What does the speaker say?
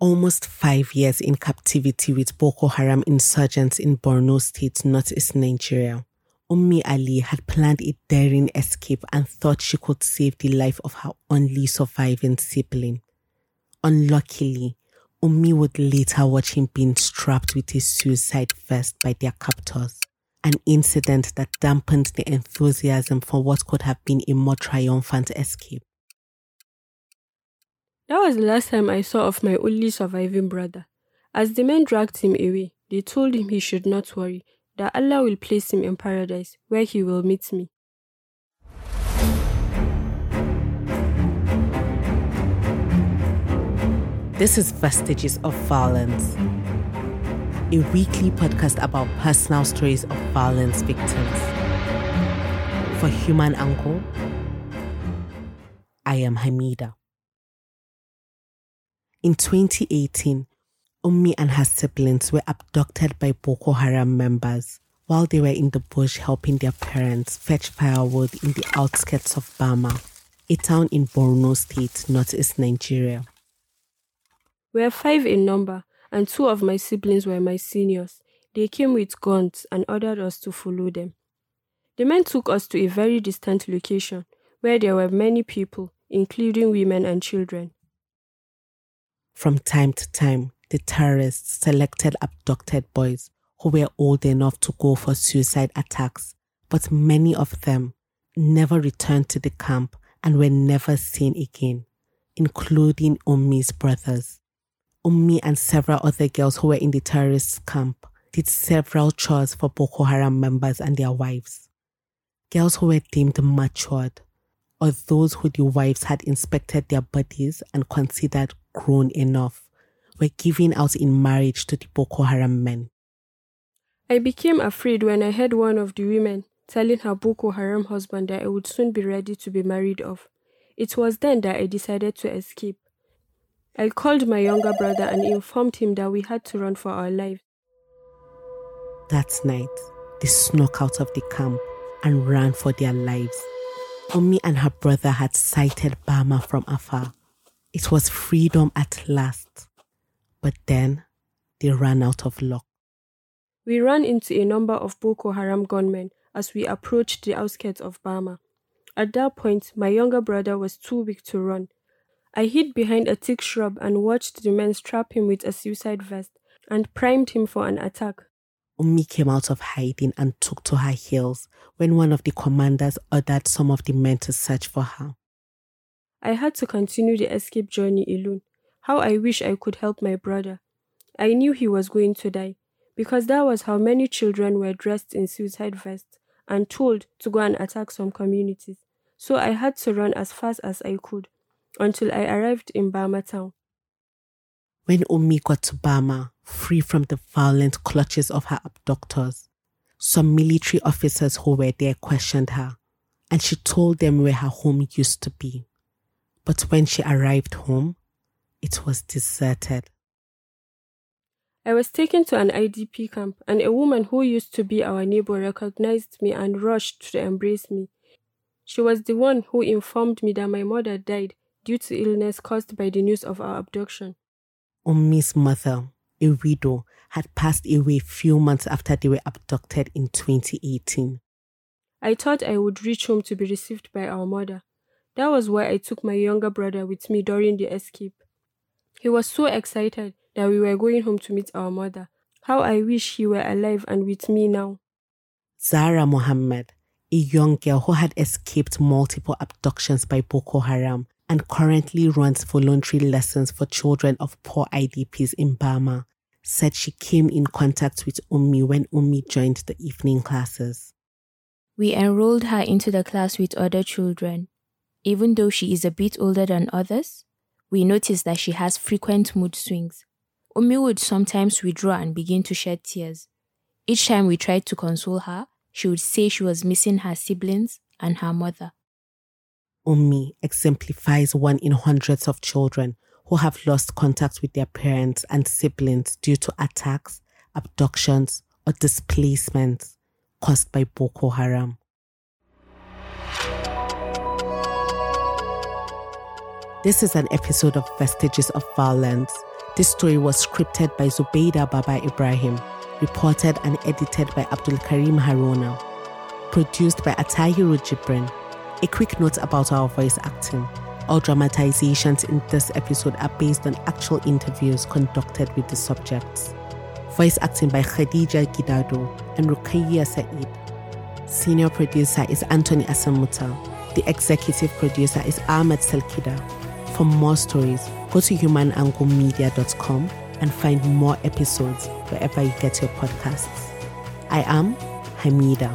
almost five years in captivity with Boko Haram insurgents in Borno State, northeast Nigeria. Ummi Ali had planned a daring escape and thought she could save the life of her only surviving sibling. Unluckily, Ummi would later watch him being strapped with a suicide vest by their captors, an incident that dampened the enthusiasm for what could have been a more triumphant escape. That was the last time I saw of my only surviving brother. As the men dragged him away, they told him he should not worry, that Allah will place him in paradise, where he will meet me. This is Vestiges of Violence, a weekly podcast about personal stories of violence victims. For HumAngle, I am Hamida. In 2018, Ummi and her siblings were abducted by Boko Haram members while they were in the bush helping their parents fetch firewood in the outskirts of Bama, a town in Borno State, northeast Nigeria. We are five in number, and two of my siblings were my seniors. They came with guns and ordered us to follow them. The men took us to a very distant location where there were many people, including women and children. From time to time, the terrorists selected abducted boys who were old enough to go for suicide attacks, but many of them never returned to the camp and were never seen again, including Ummi's brothers. Ummi and several other girls who were in the terrorist camp did several chores for Boko Haram members and their wives. Girls who were deemed matured, or those who the wives had inspected their bodies and considered grown enough were given out in marriage to the Boko Haram men. I became afraid when I heard one of the women telling her Boko Haram husband that I would soon be ready to be married off. It was then that I decided to escape. I called my younger brother and informed him that we had to run for our lives. That night, they snuck out of the camp and ran for their lives. Ummi and her brother had sighted Bama from afar. It was freedom at last. But then they ran out of luck. We ran into a number of Boko Haram gunmen as we approached the outskirts of Bama. At that point, my younger brother was too weak to run. I hid behind a thick shrub and watched the men strap him with a suicide vest and primed him for an attack. Ummi came out of hiding and took to her heels when one of the commanders ordered some of the men to search for her. I had to continue the escape journey alone. How I wish I could help my brother. I knew he was going to die because that was how many children were dressed in suicide vests and told to go and attack some communities. So I had to run as fast as I could until I arrived in Bama town. When Ummi got to Bama, free from the violent clutches of her abductors, some military officers who were there questioned her, and she told them where her home used to be. But when she arrived home, it was deserted. I was taken to an IDP camp, and a woman who used to be our neighbor recognized me and rushed to embrace me. She was the one who informed me that my mother died due to illness caused by the news of our abduction. Ummi's mother, a widow, had passed away a few months after they were abducted in 2018. I thought I would reach home to be received by our mother. That was why I took my younger brother with me during the escape. He was so excited that we were going home to meet our mother. How I wish he were alive and with me now. Zara Mohammed, a young girl who had escaped multiple abductions by Boko Haram and currently runs voluntary lessons for children of poor IDPs in Bama, said she came in contact with Ummi when Ummi joined the evening classes. We enrolled her into the class with other children. Even though she is a bit older than others, we noticed that she has frequent mood swings. Ummi would sometimes withdraw and begin to shed tears. Each time we tried to console her, she would say she was missing her siblings and her mother. Ummi exemplifies one in hundreds of children who have lost contact with their parents and siblings due to attacks, abductions, or displacements caused by Boko Haram. This is an episode of Vestiges of Violence This story was scripted by Zubeida Baba Ibrahim, reported and edited by Abdul Karim Haruna, produced by Atahiru Jibrin. A quick note about our voice acting. All dramatizations in this episode are based on actual interviews conducted with the subjects. Voice acting by Khadija Gidado and Ruqayya Saeed. Senior producer is Anthony Asamuta. The executive producer is Ahmed Salkida. For more stories, go to humanglemedia.com and find more episodes wherever you get your podcasts. I am Hamida.